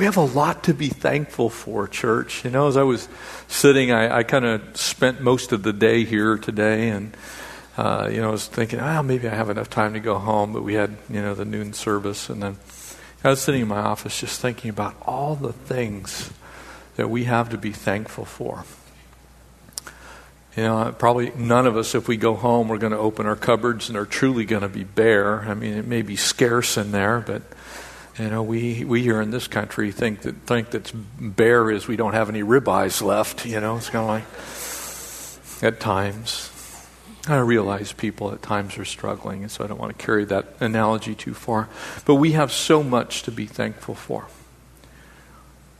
We have a lot to be thankful for, church. You know, as I was sitting, I, I kind of spent most of the day here today, and uh, you know, I was thinking, oh, maybe I have enough time to go home. But we had, you know, the noon service, and then I was sitting in my office just thinking about all the things that we have to be thankful for. You know, probably none of us, if we go home, we're going to open our cupboards and are truly going to be bare. I mean, it may be scarce in there, but you know, we, we here in this country think that think that's bare is we don't have any ribeyes left. You know, it's kind of like at times. I realize people at times are struggling, and so I don't want to carry that analogy too far. But we have so much to be thankful for.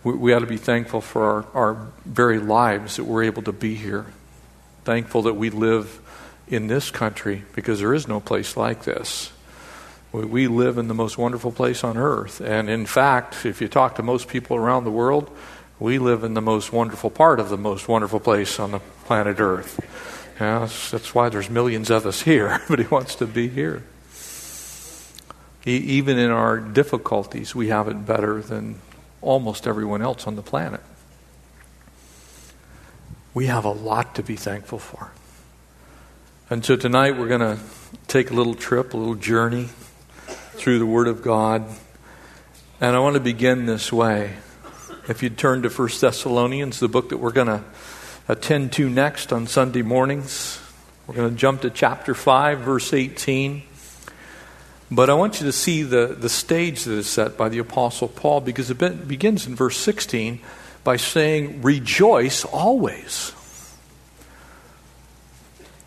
We, we ought to be thankful for our, our very lives that we're able to be here. Thankful that we live in this country because there is no place like this. We live in the most wonderful place on earth. And in fact, if you talk to most people around the world, we live in the most wonderful part of the most wonderful place on the planet Earth. Yeah, that's, that's why there's millions of us here. Everybody wants to be here. E- even in our difficulties, we have it better than almost everyone else on the planet. We have a lot to be thankful for. And so tonight we're going to take a little trip, a little journey through the Word of God. And I want to begin this way. If you'd turn to 1 Thessalonians, the book that we're going to attend to next on Sunday mornings, we're going to jump to chapter 5, verse 18. But I want you to see the, the stage that is set by the Apostle Paul because it begins in verse 16 by saying, Rejoice always.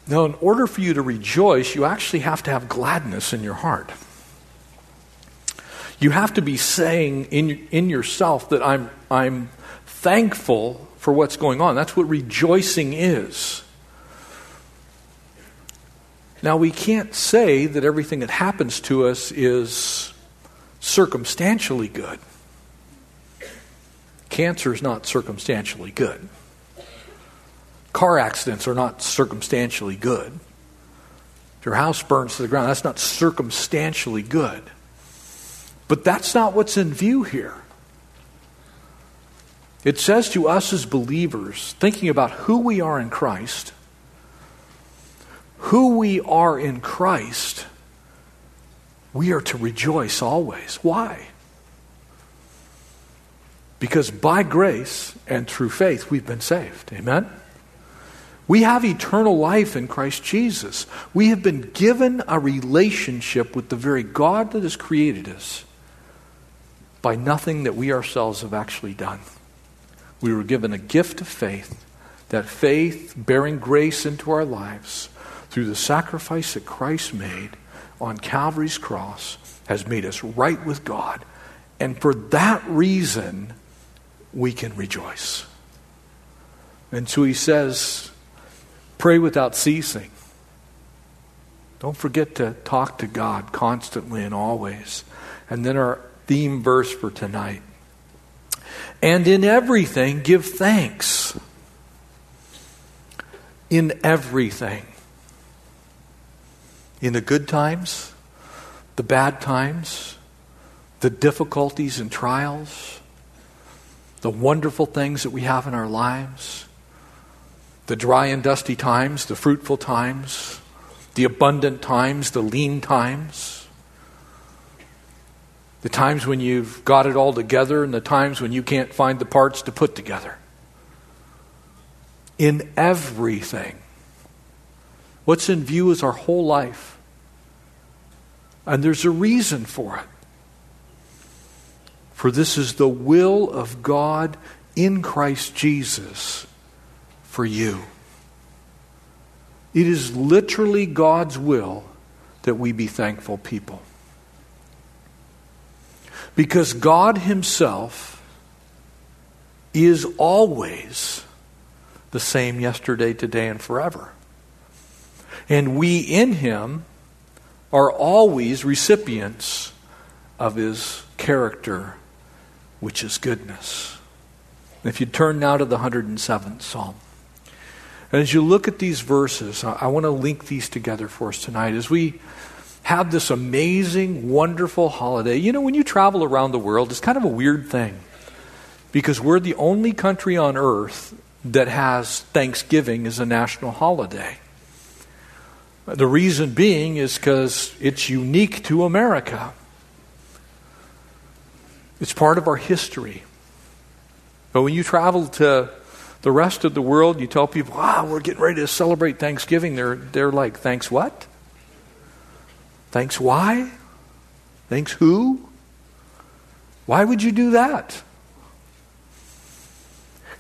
Now, in order for you to rejoice, you actually have to have gladness in your heart. You have to be saying in, in yourself that I'm, I'm thankful for what's going on. That's what rejoicing is. Now, we can't say that everything that happens to us is circumstantially good. Cancer is not circumstantially good. Car accidents are not circumstantially good. Your house burns to the ground, that's not circumstantially good. But that's not what's in view here. It says to us as believers, thinking about who we are in Christ, who we are in Christ, we are to rejoice always. Why? Because by grace and through faith, we've been saved. Amen? We have eternal life in Christ Jesus. We have been given a relationship with the very God that has created us by nothing that we ourselves have actually done. We were given a gift of faith, that faith bearing grace into our lives through the sacrifice that Christ made on Calvary's cross has made us right with God. And for that reason, we can rejoice. And so he says, pray without ceasing. Don't forget to talk to God constantly and always. And then our theme verse for tonight. And in everything, give thanks. In everything. In the good times, the bad times, the difficulties and trials, the wonderful things that we have in our lives, the dry and dusty times, the fruitful times, the abundant times, the lean times the times when you've got it all together and the times when you can't find the parts to put together. In everything. What's in view is our whole life. And there's a reason for it. For this is the will of God in Christ Jesus for you. It is literally God's will that we be thankful people. Because God Himself is always the same yesterday, today, and forever. And we in Him are always recipients of His character, which is goodness. If you turn now to the 107th Psalm. And as you look at these verses, I, I want to link these together for us tonight. As we have this amazing, wonderful holiday. You know, when you travel around the world, it's kind of a weird thing. because we're the only country on earth that has Thanksgiving as a national holiday. The reason being is because it's unique to America. It's part of our history. But when you travel to the rest of the world, you tell people, ah, we're getting ready to celebrate Thanksgiving. They're, they're like, thanks what? Thanks why? Thanks who? Why would you do that?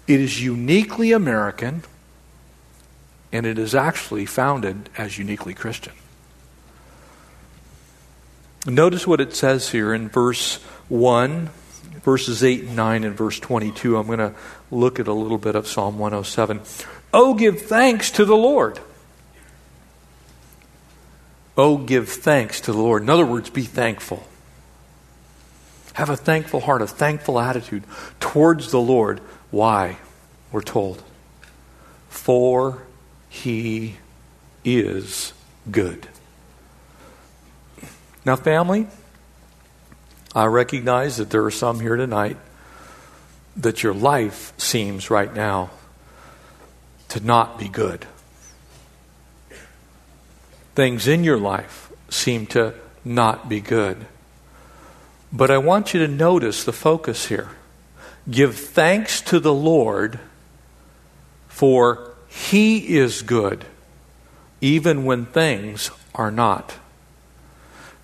It is uniquely American, and it is actually founded as uniquely Christian. Notice what it says here in verse 1, verses 8 and 9, and verse 22. I'm going to look at a little bit of Psalm 107. Oh, give thanks to the Lord. Oh, give thanks to the Lord. In other words, be thankful. Have a thankful heart, a thankful attitude towards the Lord. Why? We're told. For he is good. Now, family, I recognize that there are some here tonight that your life seems right now to not be good. Things in your life seem to not be good. But I want you to notice the focus here. Give thanks to the Lord, for he is good, even when things are not.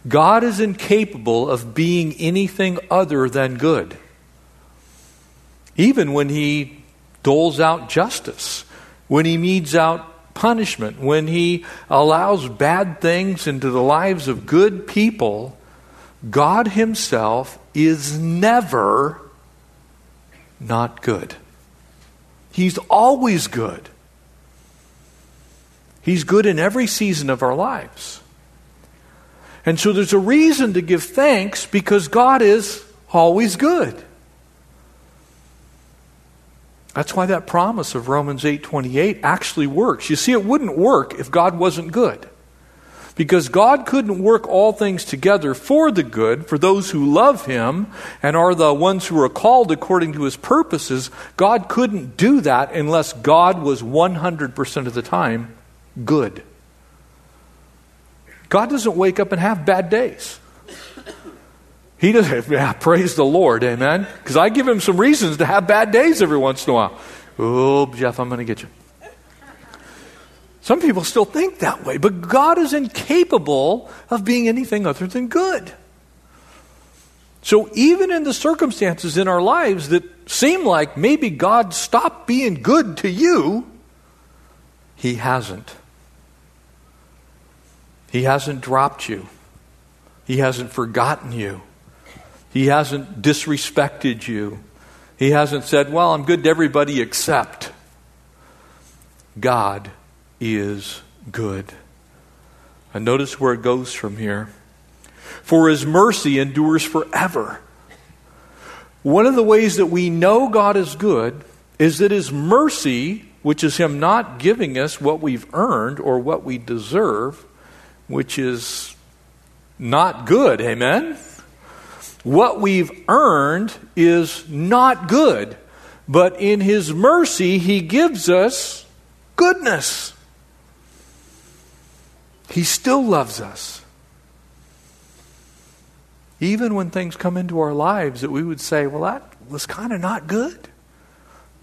God is incapable of being anything other than good. Even when he doles out justice, when he metes out punishment, when he allows bad things into the lives of good people, God himself is never not good. He's always good. He's good in every season of our lives. And so there's a reason to give thanks because God is always good. That's why that promise of Romans 8:28 actually works. You see it wouldn't work if God wasn't good. Because God couldn't work all things together for the good for those who love him and are the ones who are called according to his purposes. God couldn't do that unless God was 100% of the time good. God doesn't wake up and have bad days. He doesn't, yeah, praise the Lord, amen. Because I give him some reasons to have bad days every once in a while. Oh, Jeff, I'm going to get you. Some people still think that way, but God is incapable of being anything other than good. So, even in the circumstances in our lives that seem like maybe God stopped being good to you, He hasn't. He hasn't dropped you. He hasn't forgotten you. He hasn't disrespected you. He hasn't said, Well, I'm good to everybody except. God is good. And notice where it goes from here. For his mercy endures forever. One of the ways that we know God is good is that his mercy, which is him not giving us what we've earned or what we deserve, which is not good. Amen? What we've earned is not good, but in His mercy, He gives us goodness. He still loves us. Even when things come into our lives that we would say, well, that was kind of not good.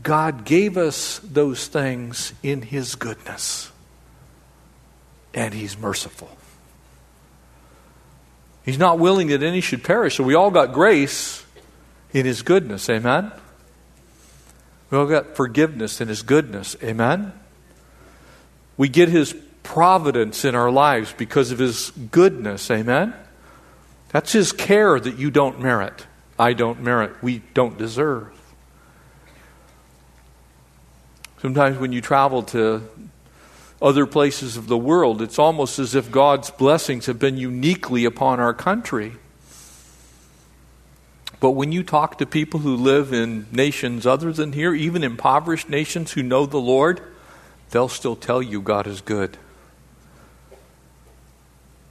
God gave us those things in His goodness and He's merciful. He's not willing that any should perish. So we all got grace in His goodness. Amen? We all got forgiveness in His goodness. Amen? We get His providence in our lives because of His goodness. Amen? That's His care that you don't merit. I don't merit. We don't deserve. Sometimes when you travel to other places of the world. It's almost as if God's blessings have been uniquely upon our country. But when you talk to people who live in nations other than here, even impoverished nations who know the Lord, they'll still tell you God is good.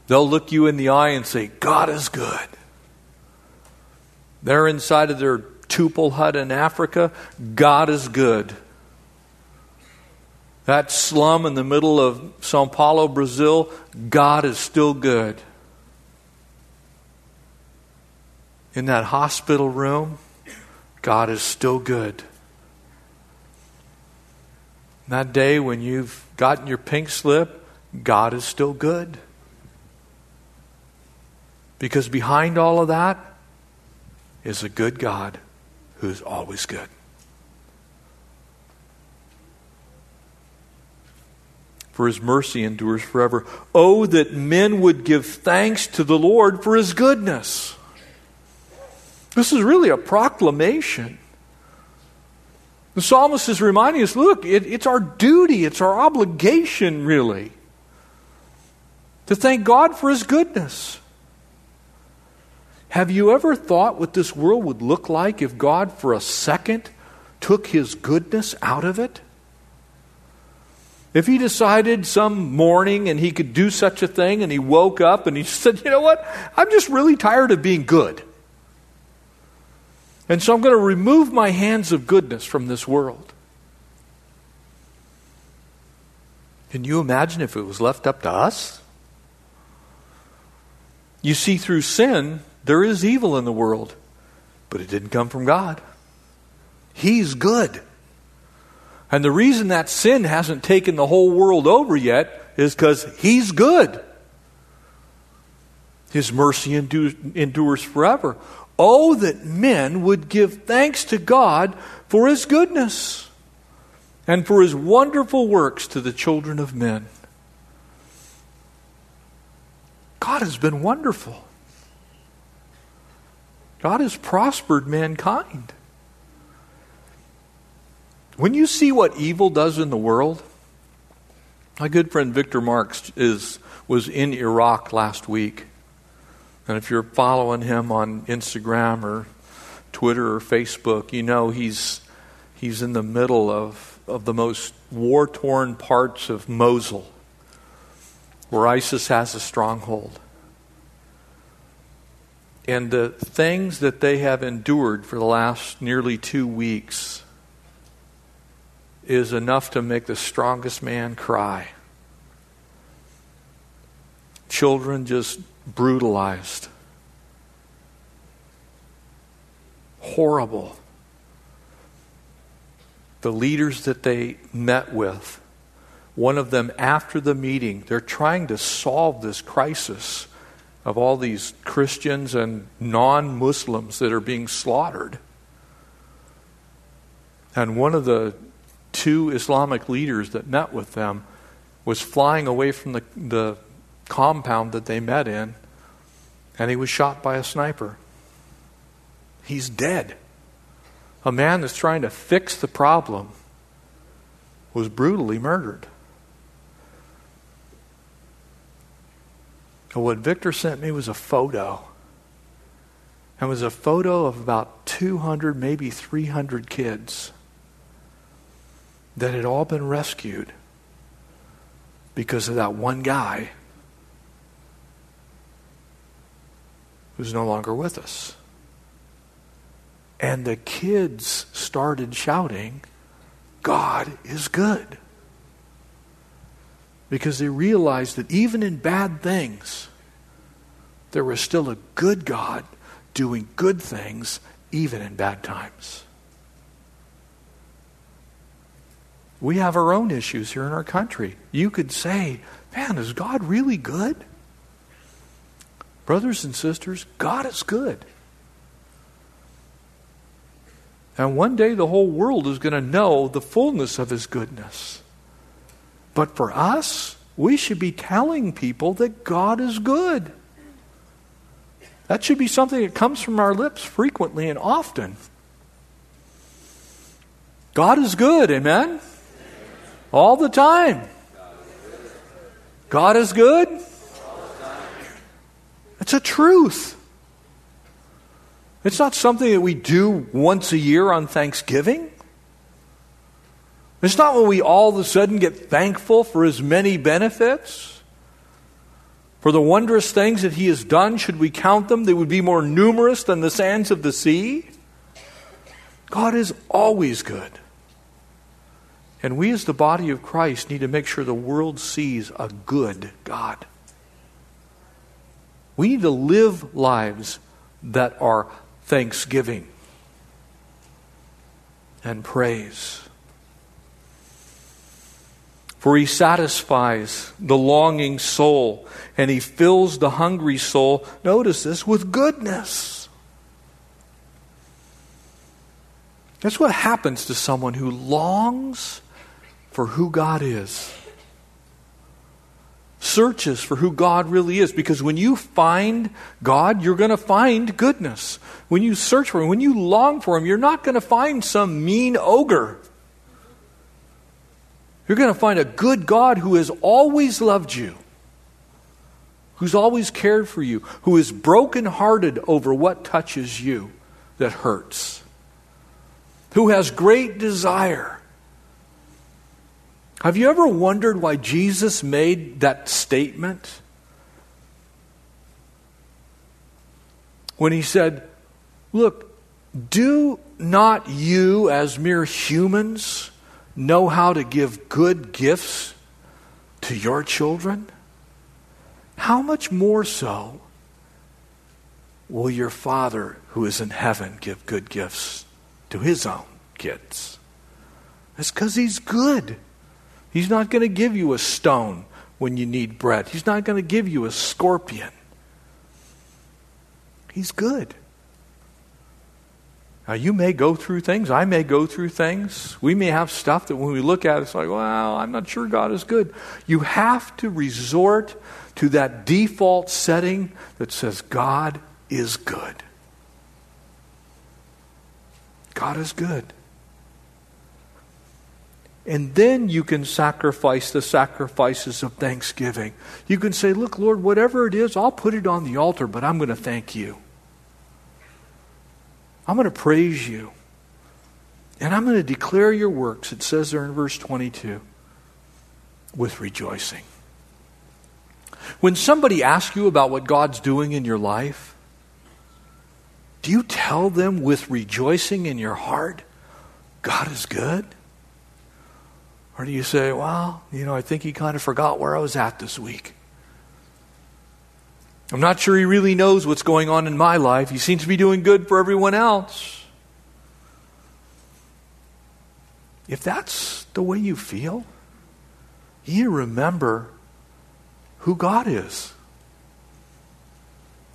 They'll look you in the eye and say, God is good. They're inside of their Tupel hut in Africa, God is good. That slum in the middle of Sao Paulo, Brazil, God is still good. In that hospital room, God is still good. That day when you've gotten your pink slip, God is still good. Because behind all of that is a good God who's always good. For his mercy endures forever. Oh, that men would give thanks to the Lord for his goodness. This is really a proclamation. The psalmist is reminding us look, it, it's our duty, it's our obligation, really, to thank God for His goodness. Have you ever thought what this world would look like if God, for a second, took His goodness out of it? If he decided some morning and he could do such a thing and he woke up and he said, You know what? I'm just really tired of being good. And so I'm going to remove my hands of goodness from this world. Can you imagine if it was left up to us? You see, through sin, there is evil in the world, but it didn't come from God. He's good. And the reason that sin hasn't taken the whole world over yet is because He's good. His mercy endures forever. Oh, that men would give thanks to God for his goodness and for his wonderful works to the children of men. God has been wonderful. God has prospered mankind. When you see what evil does in the world, my good friend Victor Marx is, was in Iraq last week. And if you're following him on Instagram or Twitter or Facebook, you know he's, he's in the middle of, of the most war torn parts of Mosul, where ISIS has a stronghold. And the things that they have endured for the last nearly two weeks is enough to make the strongest man cry. Children just brutalized. Horrible. The leaders that they met with, one of them after the meeting, they're trying to solve this crisis of all these Christians and non Muslims that are being slaughtered. And one of the two Islamic leaders that met with them was flying away from the, the compound that they met in, and he was shot by a sniper. He's dead. A man that's trying to fix the problem was brutally murdered. And what Victor sent me was a photo. And it was a photo of about 200, maybe 300 kids that had all been rescued because of that one guy who's no longer with us. And the kids started shouting, God is good. Because they realized that even in bad things, there was still a good God doing good things even in bad times. We have our own issues here in our country. You could say, man, is God really good? Brothers and sisters, God is good. And one day the whole world is going to know the fullness of His goodness. But for us, we should be telling people that God is good. That should be something that comes from our lips frequently and often. God is good, amen? All the time. God is good? It's a truth. It's not something that we do once a year on Thanksgiving. It's not when we all of a sudden get thankful for his many benefits. For the wondrous things that he has done, should we count them, they would be more numerous than the sands of the sea. God is always good. And we, as the body of Christ, need to make sure the world sees a good God. We need to live lives that are thanksgiving and praise. For he satisfies the longing soul and he fills the hungry soul, notice this, with goodness. That's what happens to someone who longs for who God is. Searches for who God really is. Because when you find God, you're going to find goodness. When you search for Him, when you long for Him, you're not going to find some mean ogre. You're going to find a good God who has always loved you, who's always cared for you, who is brokenhearted over what touches you that hurts, who has great desire have you ever wondered why Jesus made that statement? When he said, Look, do not you, as mere humans, know how to give good gifts to your children? How much more so will your Father who is in heaven give good gifts to his own kids? It's because he's good. He's not going to give you a stone when you need bread. He's not going to give you a scorpion. He's good. Now, you may go through things. I may go through things. We may have stuff that when we look at it, it's like, well, I'm not sure God is good. You have to resort to that default setting that says God is good. God is good. And then you can sacrifice the sacrifices of thanksgiving. You can say, Look, Lord, whatever it is, I'll put it on the altar, but I'm going to thank you. I'm going to praise you. And I'm going to declare your works, it says there in verse 22, with rejoicing. When somebody asks you about what God's doing in your life, do you tell them with rejoicing in your heart, God is good? Or do you say, well, you know, I think he kind of forgot where I was at this week? I'm not sure he really knows what's going on in my life. He seems to be doing good for everyone else. If that's the way you feel, you remember who God is.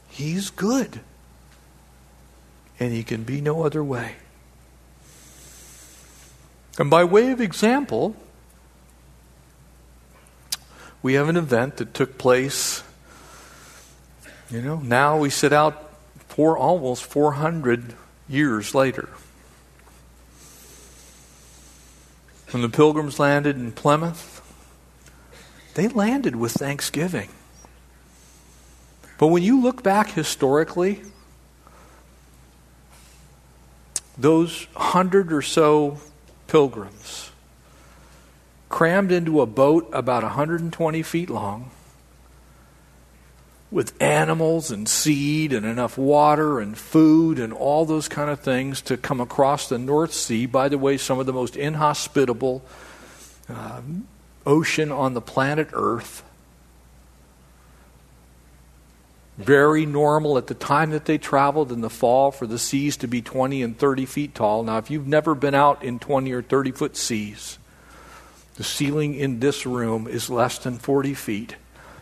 He's good. And he can be no other way. And by way of example, we have an event that took place. You know, now we sit out for almost 400 years later. When the pilgrims landed in Plymouth, they landed with thanksgiving. But when you look back historically, those hundred or so pilgrims crammed into a boat about 120 feet long with animals and seed and enough water and food and all those kind of things to come across the North Sea. By the way, some of the most inhospitable uh, ocean on the planet Earth. Very normal at the time that they traveled in the fall for the seas to be 20 and 30 feet tall. Now, if you've never been out in 20 or 30 foot seas, the ceiling in this room is less than 40 feet.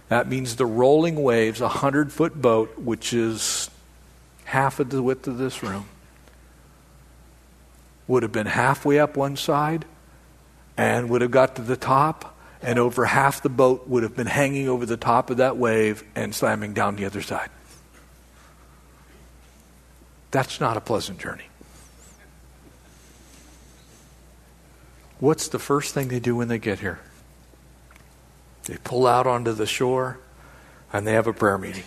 That means the rolling waves, a 100 foot boat, which is half of the width of this room, would have been halfway up one side and would have got to the top, and over half the boat would have been hanging over the top of that wave and slamming down the other side. That's not a pleasant journey. What's the first thing they do when they get here? They pull out onto the shore and they have a prayer meeting.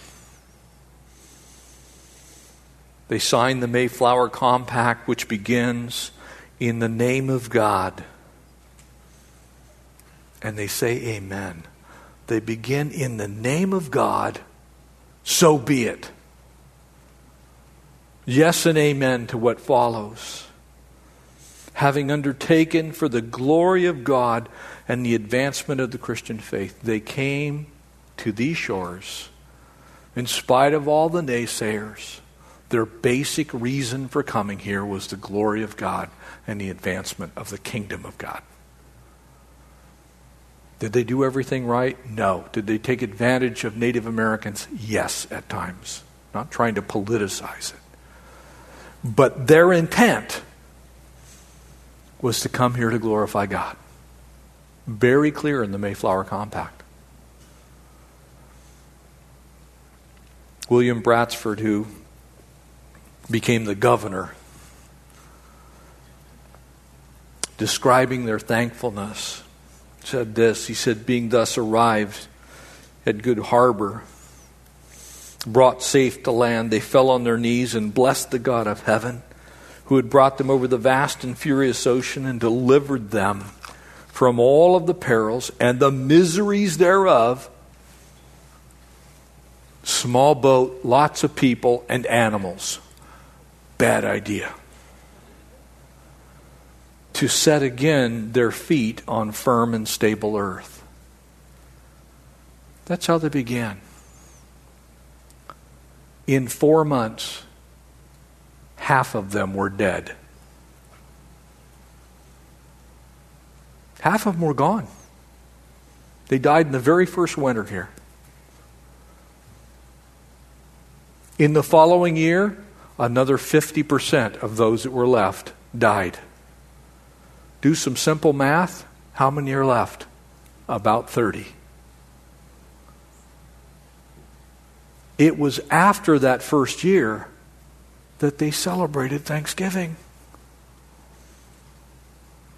They sign the Mayflower Compact, which begins in the name of God. And they say, Amen. They begin in the name of God, so be it. Yes and amen to what follows. Having undertaken for the glory of God and the advancement of the Christian faith, they came to these shores in spite of all the naysayers. Their basic reason for coming here was the glory of God and the advancement of the kingdom of God. Did they do everything right? No. Did they take advantage of Native Americans? Yes, at times. Not trying to politicize it. But their intent was to come here to glorify God. Very clear in the Mayflower Compact. William Bradford, who became the governor, describing their thankfulness said this. He said, Being thus arrived at Good Harbor, brought safe to land, they fell on their knees and blessed the God of heaven, who had brought them over the vast and furious ocean and delivered them from all of the perils and the miseries thereof. Small boat, lots of people and animals. Bad idea to set again their feet on firm and stable earth. That's how they began. In four months, half of them were dead. Half of them were gone. They died in the very first winter here. In the following year, another 50% of those that were left died. Do some simple math. How many are left? About 30. It was after that first year that they celebrated Thanksgiving.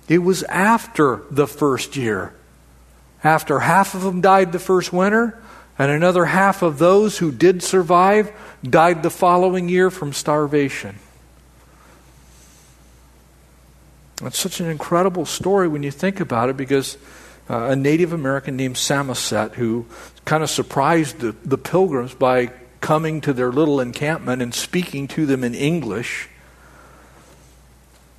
It was after the first year. After half of them died the first winter, and another half of those who did survive died the following year from starvation. It's such an incredible story when you think about it because uh, a Native American named Samoset, who kind of surprised the, the pilgrims by coming to their little encampment and speaking to them in English,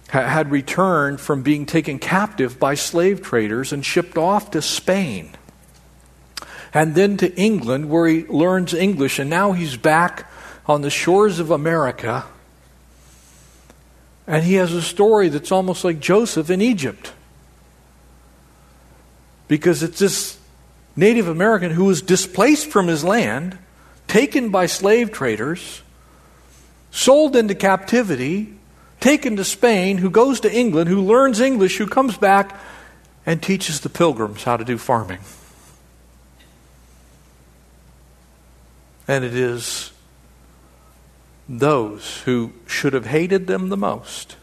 had returned from being taken captive by slave traders and shipped off to Spain. And then to England, where he learns English, and now he's back on the shores of America and he has a story that's almost like Joseph in Egypt. Because it's this Native American who was displaced from his land, taken by slave traders, sold into captivity, taken to Spain, who goes to England, who learns English, who comes back and teaches the pilgrims how to do farming. And it is those who should have hated them the most,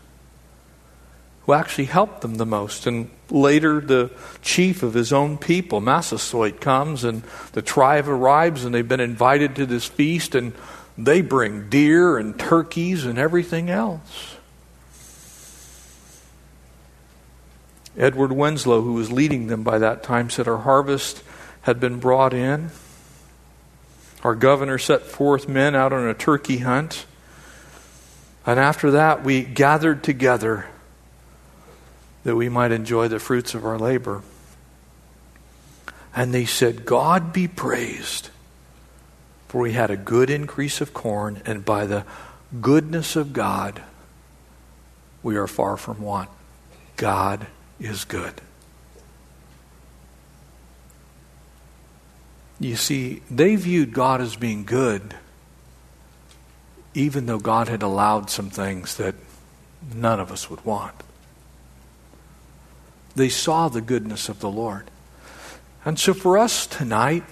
who actually helped them the most. And later, the chief of his own people, Massasoit, comes, and the tribe arrives, and they've been invited to this feast, and they bring deer and turkeys and everything else. Edward Winslow, who was leading them by that time, said, Our harvest had been brought in. Our governor set forth men out on a turkey hunt. And after that, we gathered together that we might enjoy the fruits of our labor. And they said, God be praised, for we had a good increase of corn, and by the goodness of God, we are far from want. God is good. You see, they viewed God as being good, even though God had allowed some things that none of us would want. They saw the goodness of the Lord. And so for us tonight,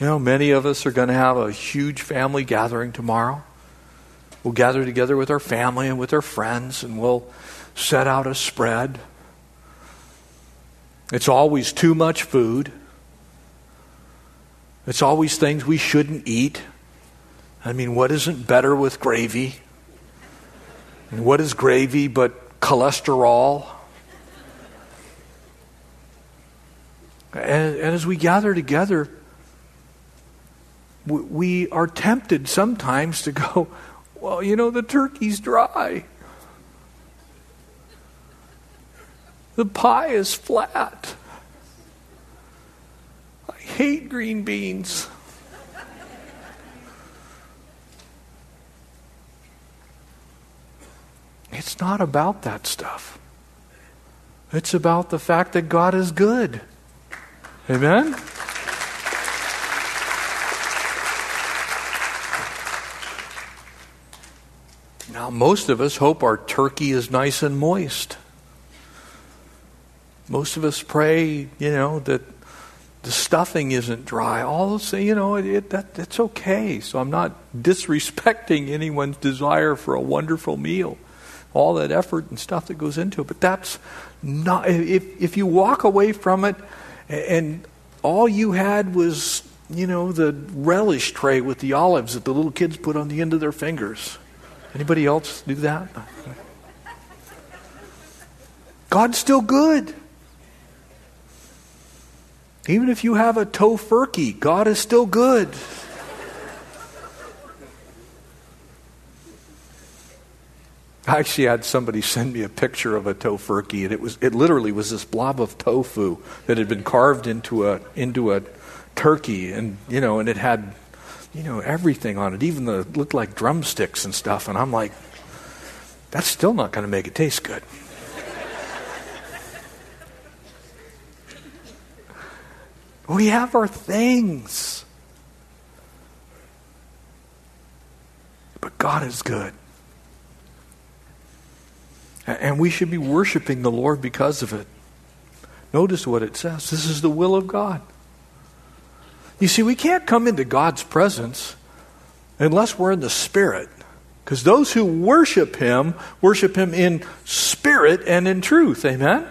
you know, many of us are going to have a huge family gathering tomorrow. We'll gather together with our family and with our friends, and we'll set out a spread. It's always too much food. It's always things we shouldn't eat. I mean, what isn't better with gravy? And what is gravy but cholesterol? And, as we gather together, we are tempted sometimes to go, well, you know, the turkey's dry. The pie is flat. I hate green beans. It's not about that stuff. It's about the fact that God is good. Amen? Now, most of us hope our turkey is nice and moist. Most of us pray, you know, that the stuffing isn't dry. All say, you know, it, it, that, it's okay. So I'm not disrespecting anyone's desire for a wonderful meal, all that effort and stuff that goes into it. But that's not, if, if you walk away from it and all you had was, you know, the relish tray with the olives that the little kids put on the end of their fingers. Anybody else do that? God's still good. Even if you have a tofurkey, God is still good. I actually had somebody send me a picture of a tofurkey, and it was it literally was this blob of tofu that had been carved into a into a turkey, and you know, and it had you know everything on it, even the looked like drumsticks and stuff. And I'm like, that's still not going to make it taste good. we have our things, but God is good. And we should be worshiping the Lord because of it. Notice what it says. This is the will of God. You see, we can't come into God's presence unless we're in the Spirit. Because those who worship Him, worship Him in spirit and in truth. Amen?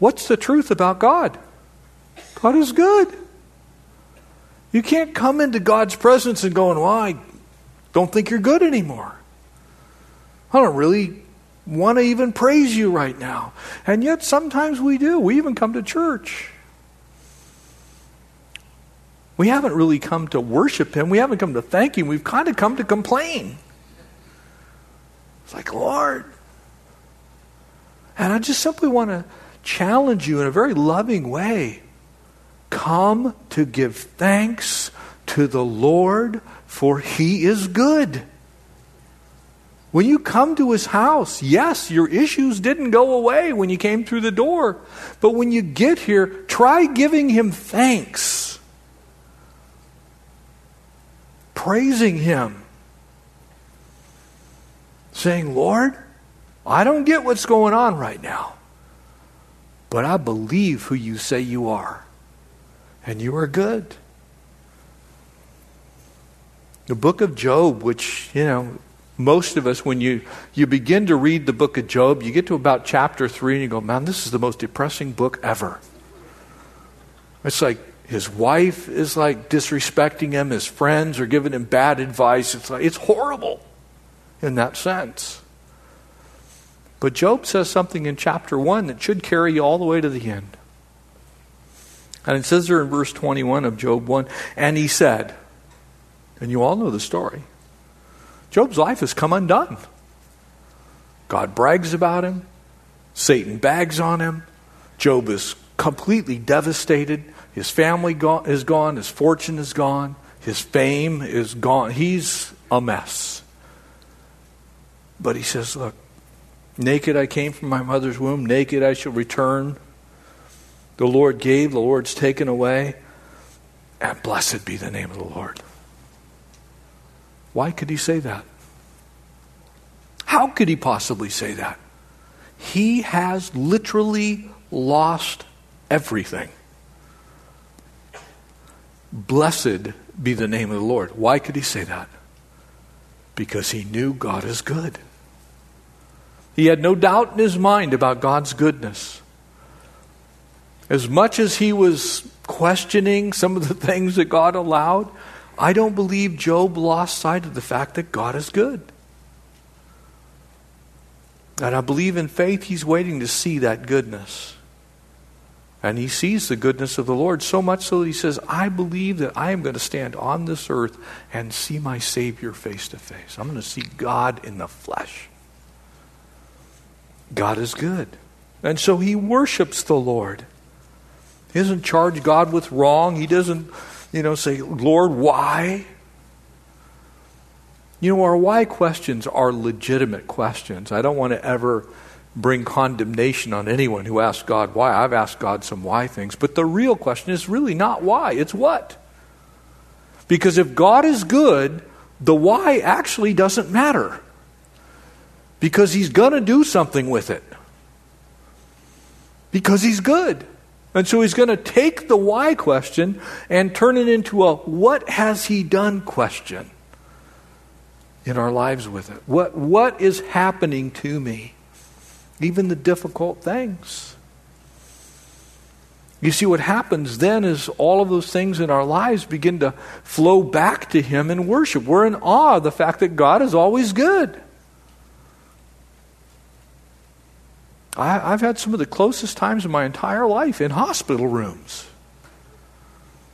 What's the truth about God? God is good. You can't come into God's presence and going, Well, I don't think you're good anymore. I don't really want to even praise you right now. And yet sometimes we do. We even come to church. We haven't really come to worship Him. We haven't come to thank Him. We've kind of come to complain. It's like, Lord. And I just simply want to challenge you in a very loving way. Come to give thanks to the Lord, for He is good. When you come to his house, yes, your issues didn't go away when you came through the door. But when you get here, try giving him thanks, praising him, saying, Lord, I don't get what's going on right now, but I believe who you say you are, and you are good. The book of Job, which, you know, most of us, when you, you begin to read the book of Job, you get to about chapter 3 and you go, man, this is the most depressing book ever. It's like his wife is like disrespecting him, his friends are giving him bad advice. It's like, it's horrible in that sense. But Job says something in chapter 1 that should carry you all the way to the end. And it says there in verse 21 of Job 1 and he said, and you all know the story. Job's life has come undone. God brags about him, Satan bags on him. Job is completely devastated. His family is gone, his fortune is gone, his fame is gone. He's a mess. But he says, Look, naked I came from my mother's womb, naked I shall return. The Lord gave, the Lord's taken away, and blessed be the name of the Lord. Why could he say that? How could he possibly say that? He has literally lost everything. Blessed be the name of the Lord. Why could he say that? Because he knew God is good. He had no doubt in his mind about God's goodness. As much as he was questioning some of the things that God allowed, I don't believe Job lost sight of the fact that God is good. And I believe in faith he's waiting to see that goodness. And he sees the goodness of the Lord so much so that he says, I believe that I am going to stand on this earth and see my Savior face to face. I'm going to see God in the flesh. God is good. And so he worships the Lord. He doesn't charge God with wrong. He doesn't, you know, say, Lord, why? You know, our why questions are legitimate questions. I don't want to ever bring condemnation on anyone who asks God why. I've asked God some why things. But the real question is really not why, it's what. Because if God is good, the why actually doesn't matter. Because He's going to do something with it. Because He's good. And so He's going to take the why question and turn it into a what has He done question in our lives with it. What, what is happening to me? even the difficult things. You see, what happens then is all of those things in our lives begin to flow back to Him in worship. We're in awe of the fact that God is always good. I, have had some of the closest times of my entire life in hospital rooms.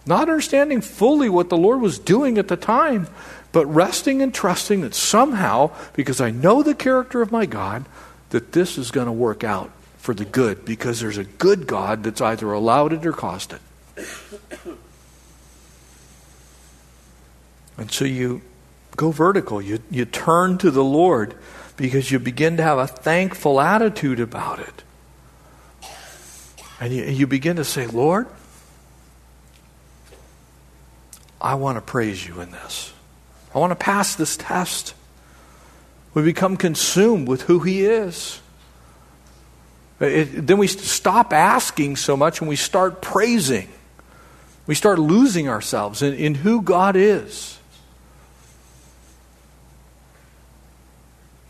Not understanding fully what the Lord was doing at the time, but resting and trusting that somehow, because I know the character of my God, that this is going to work out for the good because there's a good God that's either allowed it or caused it. And so you go vertical. You, you turn to the Lord because you begin to have a thankful attitude about it. And you, you begin to say, Lord, I want to praise you in this. I want to pass this test. We become consumed with who He is. It, then we stop asking so much and we start praising. We start losing ourselves in, in who God is.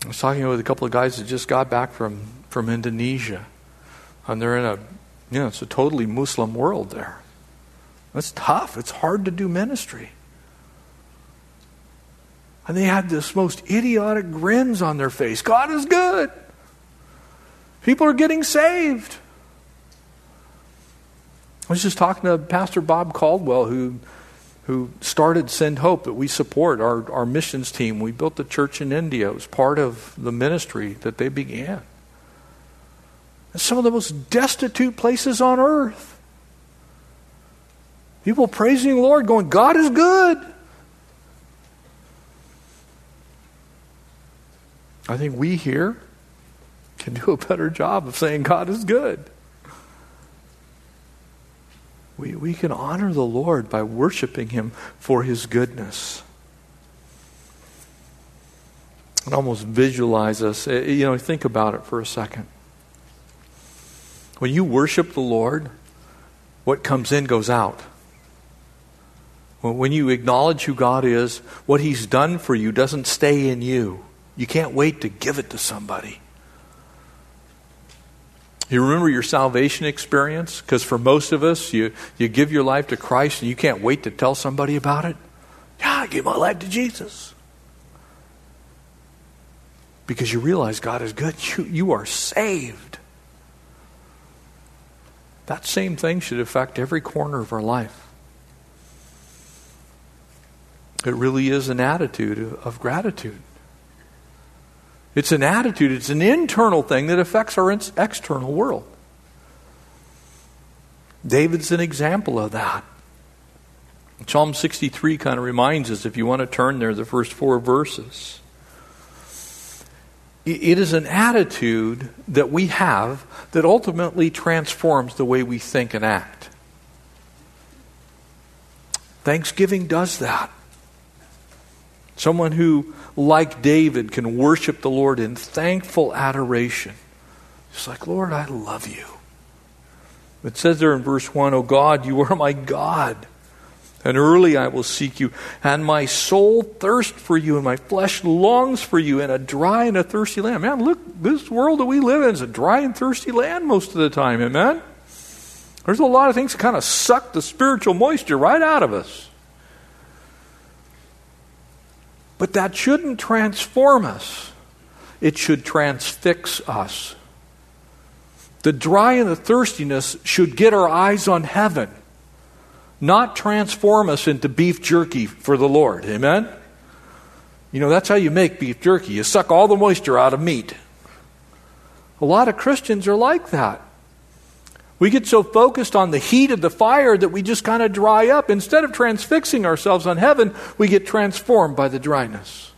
I was talking with a couple of guys that just got back from, from Indonesia. And they're in a, you know, it's a totally Muslim world there. It's tough. It's hard to do ministry. And they had this most idiotic grins on their face. God is good. People are getting saved. I was just talking to Pastor Bob Caldwell, who, who started Send Hope that we support, our, our missions team. We built the church in India. It was part of the ministry that they began. It's some of the most destitute places on earth. People praising the Lord, going, God is good. I think we here can do a better job of saying God is good. We, we can honor the Lord by worshiping Him for His goodness. And almost visualize us. Eh, you know, think about it for a second. When you worship the Lord, what comes in goes out. When you acknowledge who God is, what He's done for you doesn't stay in you. You can't wait to give it to somebody. You remember your salvation experience? Because for most of us, you, you give your life to Christ and you can't wait to tell somebody about it. Yeah, I gave my life to Jesus. Because you realize God is good. You, you are saved. That same thing should affect every corner of our life. It really is an attitude of gratitude. It's an attitude, it's an internal thing that affects our external world. David's an example of that. Psalm 63 kind of reminds us, if you want to turn there, the first four verses. It is an attitude that we have that ultimately transforms the way we think and act. Thanksgiving does that. Someone who, like David, can worship the Lord in thankful adoration. It's like, Lord, I love you. It says there in verse 1, Oh God, you are my God. And early I will seek you. And my soul thirsts for you, and my flesh longs for you in a dry and a thirsty land. Man, look, this world that we live in is a dry and thirsty land most of the time. Amen? There's a lot of things that kind of suck the spiritual moisture right out of us. But that shouldn't transform us, it should transfix us. The dry and the thirstiness should get our eyes on heaven, not transform us into beef jerky for the Lord. Amen? You know, that's how you make beef jerky. You suck all the moisture out of meat. A lot of Christians are like that. We get so focused on the heat of the fire that we just kind of dry up. Instead of transfixing ourselves on heaven, we get transformed by the dryness.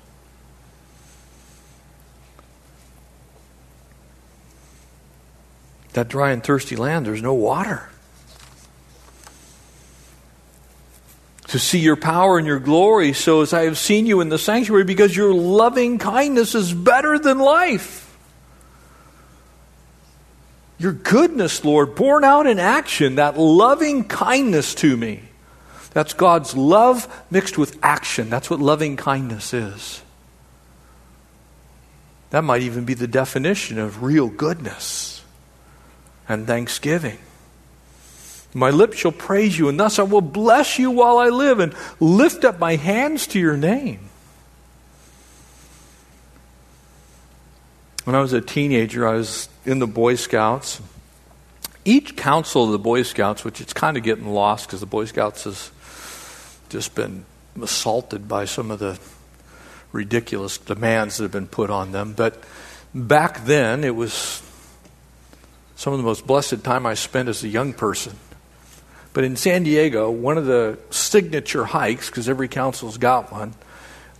That dry and thirsty land, there's no water. To see your power and your glory, so as I have seen you in the sanctuary, because your loving kindness is better than life. Your goodness, Lord, borne out in action, that loving kindness to me. That's God's love mixed with action. That's what loving kindness is. That might even be the definition of real goodness and thanksgiving. My lips shall praise you, and thus I will bless you while I live and lift up my hands to your name. When I was a teenager, I was in the Boy Scouts. Each council of the Boy Scouts, which it's kind of getting lost because the Boy Scouts has just been assaulted by some of the ridiculous demands that have been put on them. But back then, it was some of the most blessed time I spent as a young person. But in San Diego, one of the signature hikes, because every council's got one,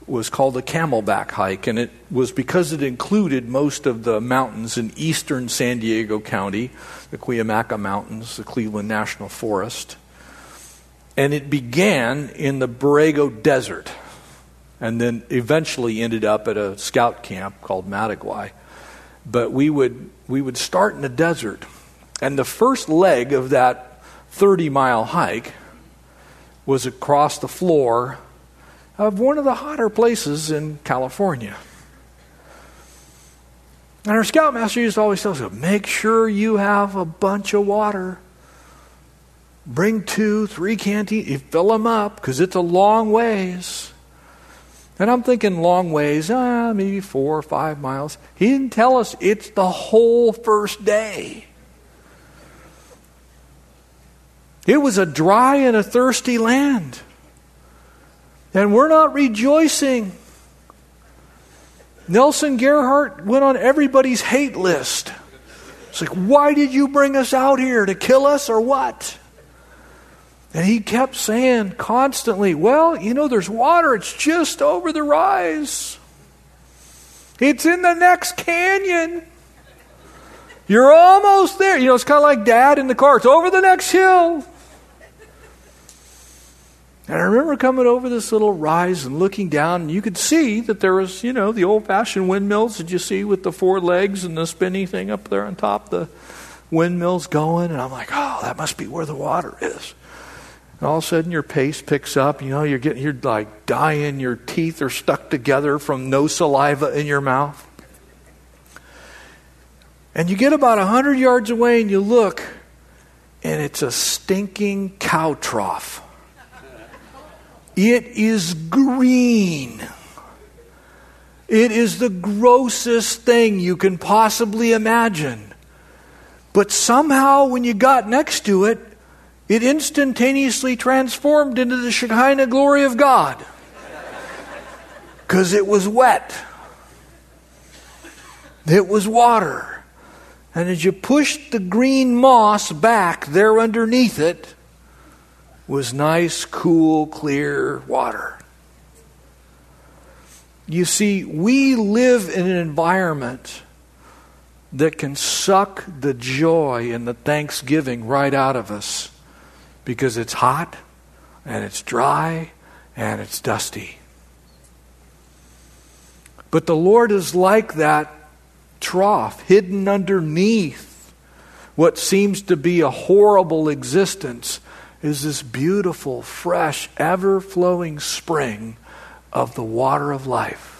was called a camelback hike, and it was because it included most of the mountains in eastern San Diego County, the Cuyamaca Mountains, the Cleveland National Forest. And it began in the Borrego Desert, and then eventually ended up at a scout camp called Mataguay. But we would, we would start in the desert, and the first leg of that 30 mile hike was across the floor of one of the hotter places in California. And our scoutmaster used to always tell us, make sure you have a bunch of water. Bring two, three canteens, fill them up because it's a long ways. And I'm thinking long ways, ah, maybe four or five miles. He didn't tell us it's the whole first day. It was a dry and a thirsty land. And we're not rejoicing. Nelson Gerhardt went on everybody's hate list. It's like, why did you bring us out here? To kill us or what? And he kept saying constantly, well, you know, there's water. It's just over the rise. It's in the next canyon. You're almost there. You know, it's kind of like dad in the car. It's over the next hill. And I remember coming over this little rise and looking down, and you could see that there was, you know, the old fashioned windmills that you see with the four legs and the spinny thing up there on top, the windmills going. And I'm like, oh, that must be where the water is. And all of a sudden, your pace picks up. You know, you're getting, you're like dying. Your teeth are stuck together from no saliva in your mouth. And you get about a hundred yards away, and you look, and it's a stinking cow trough. It is green. It is the grossest thing you can possibly imagine. But somehow, when you got next to it, it instantaneously transformed into the Shekinah glory of God. Because it was wet, it was water. And as you pushed the green moss back there underneath it, was nice, cool, clear water. You see, we live in an environment that can suck the joy and the thanksgiving right out of us because it's hot and it's dry and it's dusty. But the Lord is like that trough hidden underneath what seems to be a horrible existence is this beautiful, fresh, ever flowing spring of the water of life.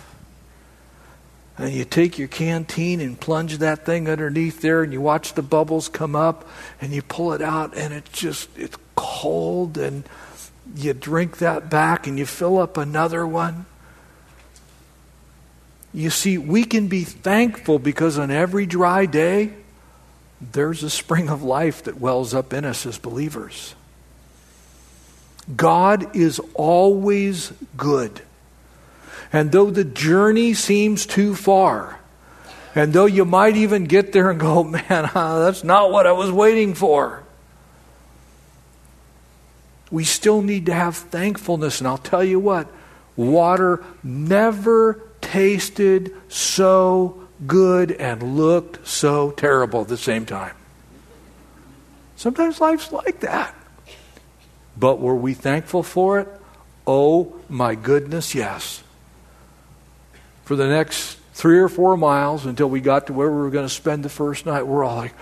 And you take your canteen and plunge that thing underneath there, and you watch the bubbles come up, and you pull it out, and it's just, it's cold, and you drink that back, and you fill up another one. You see, we can be thankful because on every dry day, there's a spring of life that wells up in us as believers. God is always good. And though the journey seems too far, And though you might even get there and go, man, uh, that's not what I was waiting for, we still need to have thankfulness. And I'll tell you what, water never tasted so good and looked so terrible at the same time. Sometimes life's like that. But were we thankful for it? Oh my goodness, yes. For the next three or four miles until we got to where we were going to spend the first night, we're all like,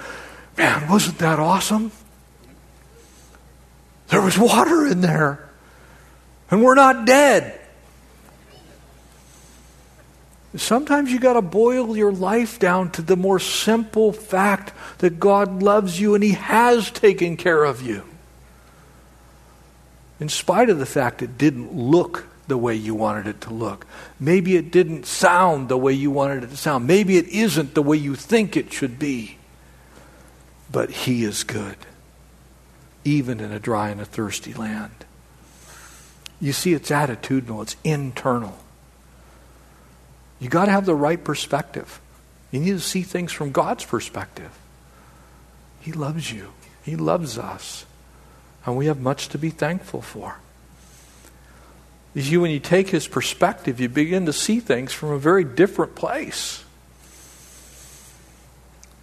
man, wasn't that awesome? There was water in there. And we're not dead. Sometimes you got to boil your life down to the more simple fact that God loves you and He has taken care of you. In spite of the fact it didn't look the way you wanted it to look. Maybe it didn't sound the way you wanted it to sound. Maybe it isn't the way you think it should be. But He is good even in a dry and a thirsty land. You see, it's attitudinal, it's internal. You got to have the right perspective. You need to see things from God's perspective. He loves you, He loves us, and we have much to be thankful for. You, when you take His perspective, you begin to see things from a very different place.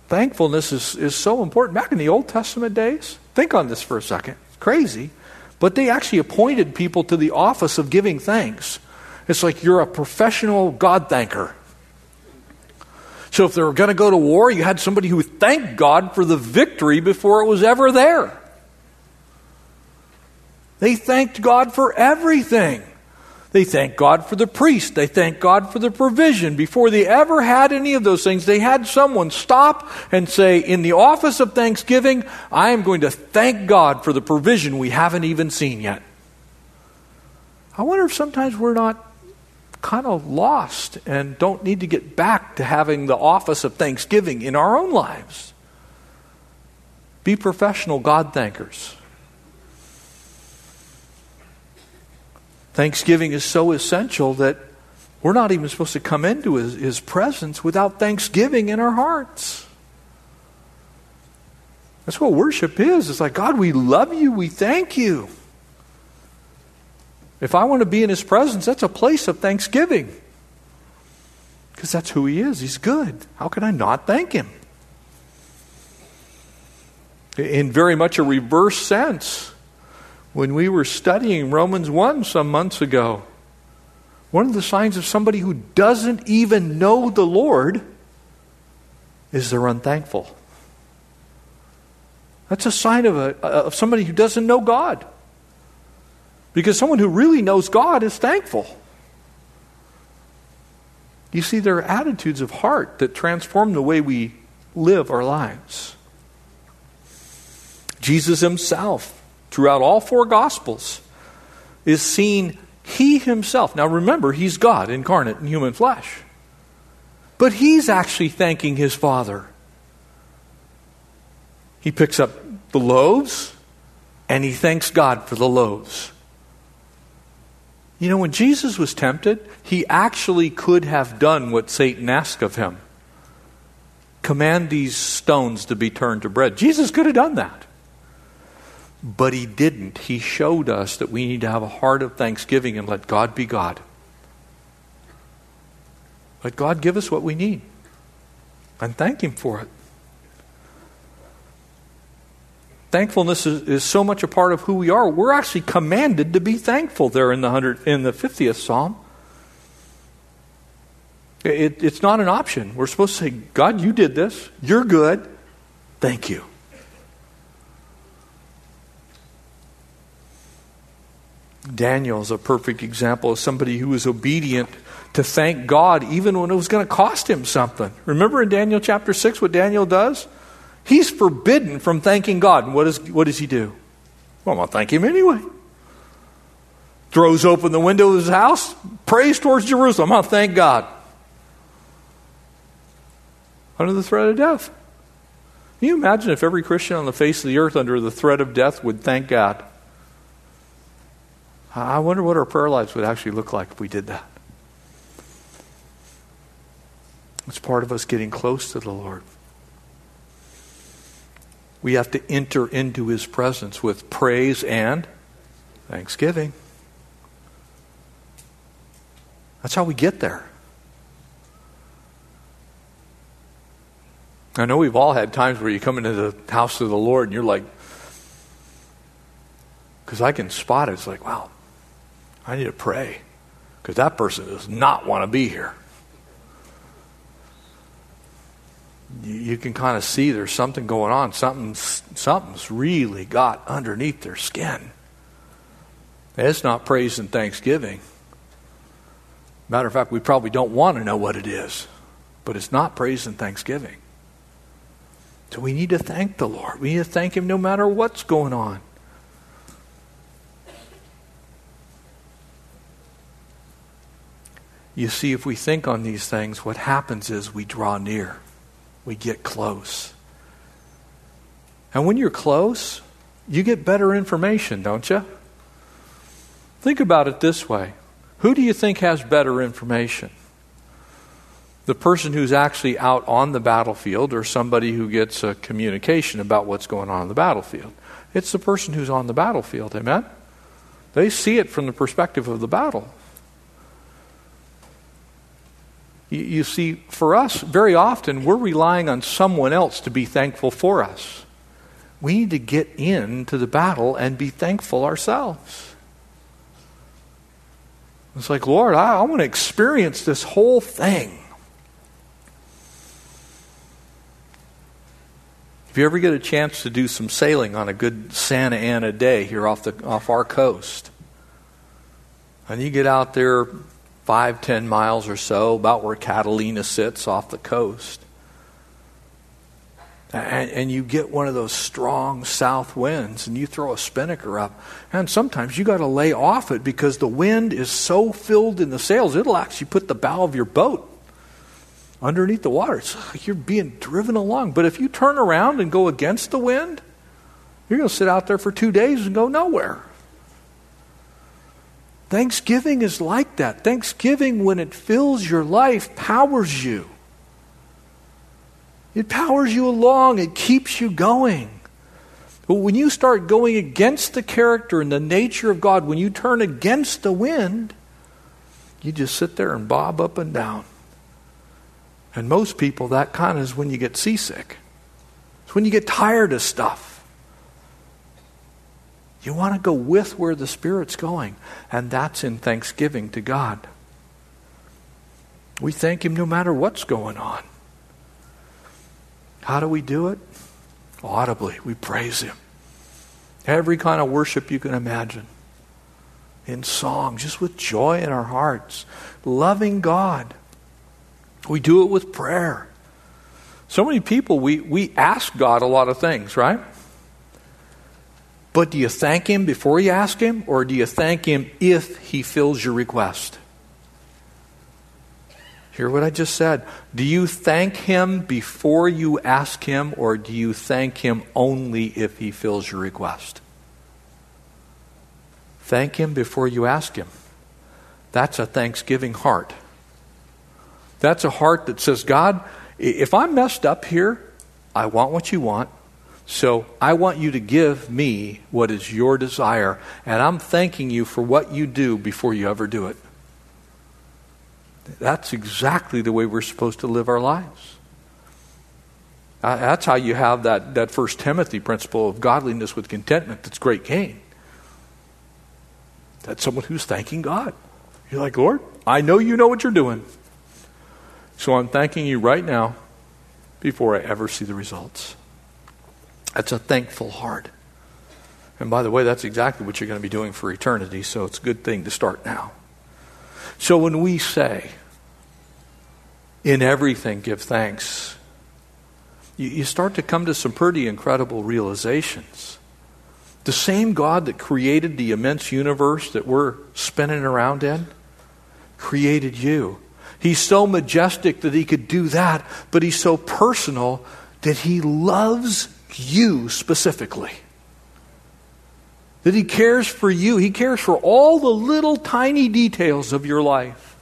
Thankfulness is, is so important. Back in the Old Testament days, Think on this for a second. It's crazy. But they actually appointed people to the office of giving thanks. It's like you're a professional God thanker. So if they were going to go to war, you had somebody who thanked God for the victory before it was ever there. They thanked God for everything. They thanked God for the priest. They thanked God for the provision. Before they ever had any of those things, they had someone stop and say, In the office of thanksgiving, I am going to thank God for the provision we haven't even seen yet. I wonder if sometimes we're not kind of lost and don't need to get back to having the office of thanksgiving in our own lives. Be professional God thankers. Thanksgiving is so essential that we're not even supposed to come into his, his presence without thanksgiving in our hearts. That's what worship is. It's like, God, we love you. We thank you. If I want to be in his presence, that's a place of thanksgiving. Because that's who he is. He's good. How can I not thank him? In very much a reverse sense, when we were studying Romans 1 some months ago. One of the signs of somebody who doesn't even know the Lord is they're unthankful. That's a sign of, a, of somebody who doesn't know God. Because someone who really knows God is thankful. You see, there are attitudes of heart that transform the way we live our lives. Jesus himself throughout all four Gospels is seen he himself. Now remember, he's God incarnate in human flesh. But he's actually thanking his Father. He picks up the loaves and he thanks God for the loaves. You know, when Jesus was tempted, he actually could have done what Satan asked of him command these stones to be turned to bread. Jesus could have done that. But he didn't. He showed us that we need to have a heart of thanksgiving and let God be God. Let God give us what we need and thank Him for it. Thankfulness is, is so much a part of who we are. We're actually commanded to be thankful there in the, 100, in the 50th Psalm. It, it's not an option. We're supposed to say, God, you did this. You're good. Thank you. Daniel is a perfect example of somebody who was obedient to thank God even when it was going to cost him something. Remember in Daniel chapter 6 what Daniel does? He's forbidden from thanking God. And what, is, what does he do? Well, I'm going to thank him anyway. Throws open the window of his house, prays towards Jerusalem. To thank God. Under the threat of death. Can you imagine if every Christian on the face of the earth under the threat of death would thank God? I wonder what our prayer lives would actually look like if we did that. It's part of us getting close to the Lord. We have to enter into his presence with praise and thanksgiving. That's how we get there. I know we've all had times where you come into the house of the Lord and you're like, because I can spot it. It's like, wow, I need to pray because that person does not want to be here. You, you can kind of see there's something going on. Something's, something's really got underneath their skin. it's not praise and thanksgiving. Matter of fact, we probably don't want to know what it is, but it's not praise and thanksgiving. So we need to thank the Lord. We need to thank Him no matter what's going on. You see, if we think on these things, what happens is we draw near, we get close. And when you're close, you get better information, don't you? Think about it this way Who do you think has better information? the person who's actually out on the battlefield or somebody who gets a communication about what's going on in the battlefield. It's the person who's on the battlefield, amen? They see it from the perspective of the battle. You, you see, for us, very often we're relying on someone else to be thankful for us. We need to get into the battle and be thankful ourselves. It's like, Lord, I, I want to experience this whole thing. If you ever get a chance to do some sailing on a good Santa Ana day here off, the, off our coast, and you get out there five, ten miles or so, about where Catalina sits off the coast, and, and, you get one of those strong south winds and you throw a spinnaker up, and sometimes you got to lay off it because the wind is so filled in the sails, it'll actually put the bow of your boat underneath the water. It's like you're being driven along. But if you turn around and go against the wind, you're going to sit out there for two days and go nowhere. Thanksgiving is like that. Thanksgiving, when it fills your life, powers you. It powers you along, it keeps you going. But when you start going against the character and the nature of God, when you turn against the wind, you just sit there and bob up and down. And most people, that kind of is when you get seasick. It's when you get tired of stuff. You want to go with where the Spirit's going, and that's in thanksgiving to God. We thank Him no matter what's going on. How do we do it? Audibly, we praise Him. Every kind of worship you can imagine. In song, just with joy in our hearts, loving God. We do it with prayer. So many people, we, we ask God a lot of things, right? But do you thank Him before you ask Him, or do you thank Him if He fills your request? Hear what I just said. Do you thank Him before you ask Him, or do you thank Him only if He fills your request? Thank Him before you ask Him. That's a thanksgiving heart. That's a heart that says, God, if I'm messed up here, I want what you want. So I want you to give me what is your desire. And I'm thanking you for what you do before you ever do it. That's exactly the way we're supposed to live our lives. Uh, that's how you have that, that first Timothy principle of godliness with contentment that's great gain. That's someone who's thanking God. You're like, Lord, I know you know what you're doing. So I'm thanking you right now before I ever see the results. That's a thankful heart. And by the way, that's exactly what you're going to be doing for eternity, so it's a good thing to start now. So when we say, in everything give thanks, you, you start to come to some pretty incredible realizations. The same God that created the immense universe that we're spinning around in created you. He's so majestic that he could do that, but he's so personal that he loves you specifically. That he cares for you. He cares for all the little tiny details of your life.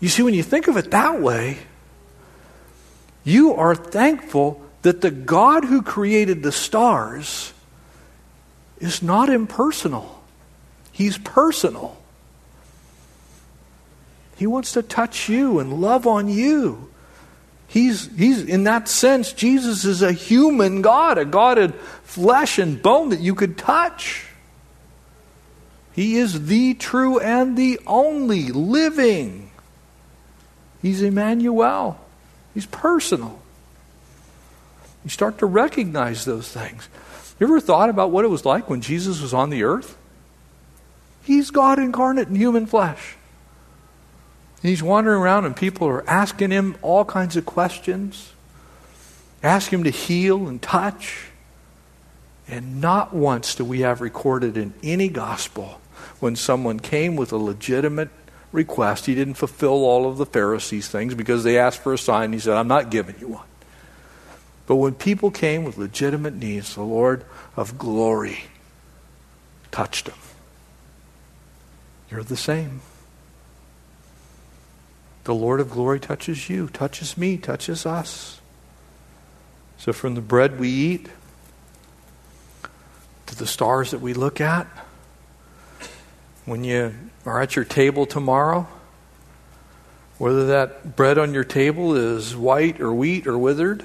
You see, when you think of it that way, you are thankful that the God who created the stars is not impersonal, He's personal. He wants to touch you and love on you. He's, he's, in that sense, Jesus is a human God, a God of flesh and bone that you could touch. He is the true and the only living. He's Emmanuel. He's personal. You start to recognize those things. You ever thought about what it was like when Jesus was on the earth? He's God incarnate in human flesh. He's wandering around and people are asking him all kinds of questions, ask him to heal and touch. And not once do we have recorded in any gospel when someone came with a legitimate request. He didn't fulfill all of the Pharisees' things because they asked for a sign. He said, I'm not giving you one. But when people came with legitimate needs, the Lord of glory touched them. You're the same. The Lord of glory touches you, touches me, touches us. So from the bread we eat to the stars that we look at, when you are at your table tomorrow, whether that bread on your table is white or wheat or withered,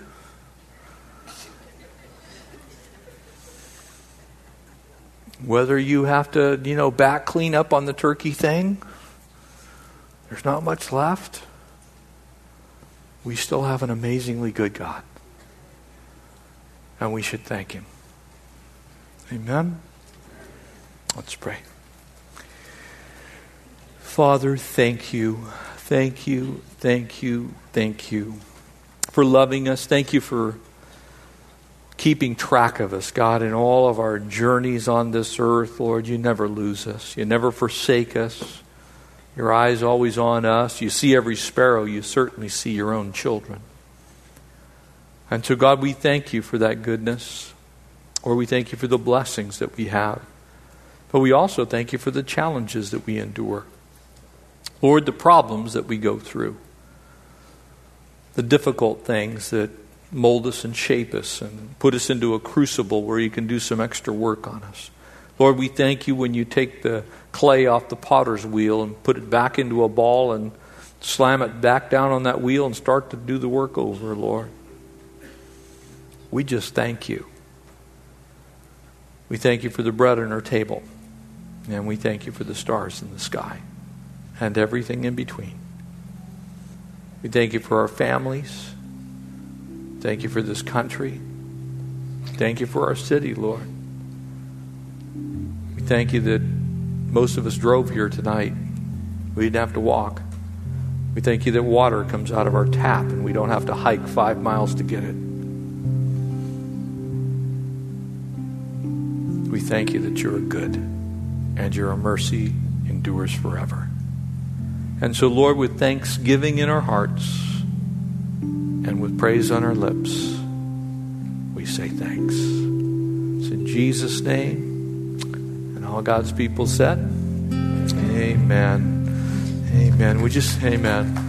whether you have to, you know, back clean up on the turkey thing, there's not much left. We still have an amazingly good God. And we should thank Him. Amen. Let's pray. Father, thank you. Thank you. Thank you. Thank you for loving us. Thank you for keeping track of us, God, in all of our journeys on this earth. Lord, you never lose us, you never forsake us. Your eyes always on us. You see every sparrow, you certainly see your own children. And so, God, we thank you for that goodness, or we thank you for the blessings that we have. But we also thank you for the challenges that we endure. Lord, the problems that we go through, the difficult things that mold us and shape us and put us into a crucible where you can do some extra work on us. Lord, we thank you when you take the clay off the potter's wheel and put it back into a ball and slam it back down on that wheel and start to do the work over, Lord. We just thank you. We thank you for the bread on our table, and we thank you for the stars in the sky and everything in between. We thank you for our families. Thank you for this country. Thank you for our city, Lord. We thank you that most of us drove here tonight. We didn't have to walk. We thank you that water comes out of our tap and we don't have to hike five miles to get it. We thank you that you're good and your mercy endures forever. And so, Lord, with thanksgiving in our hearts and with praise on our lips, we say thanks. It's in Jesus' name. All God's people said, Amen. Amen. We just, Amen.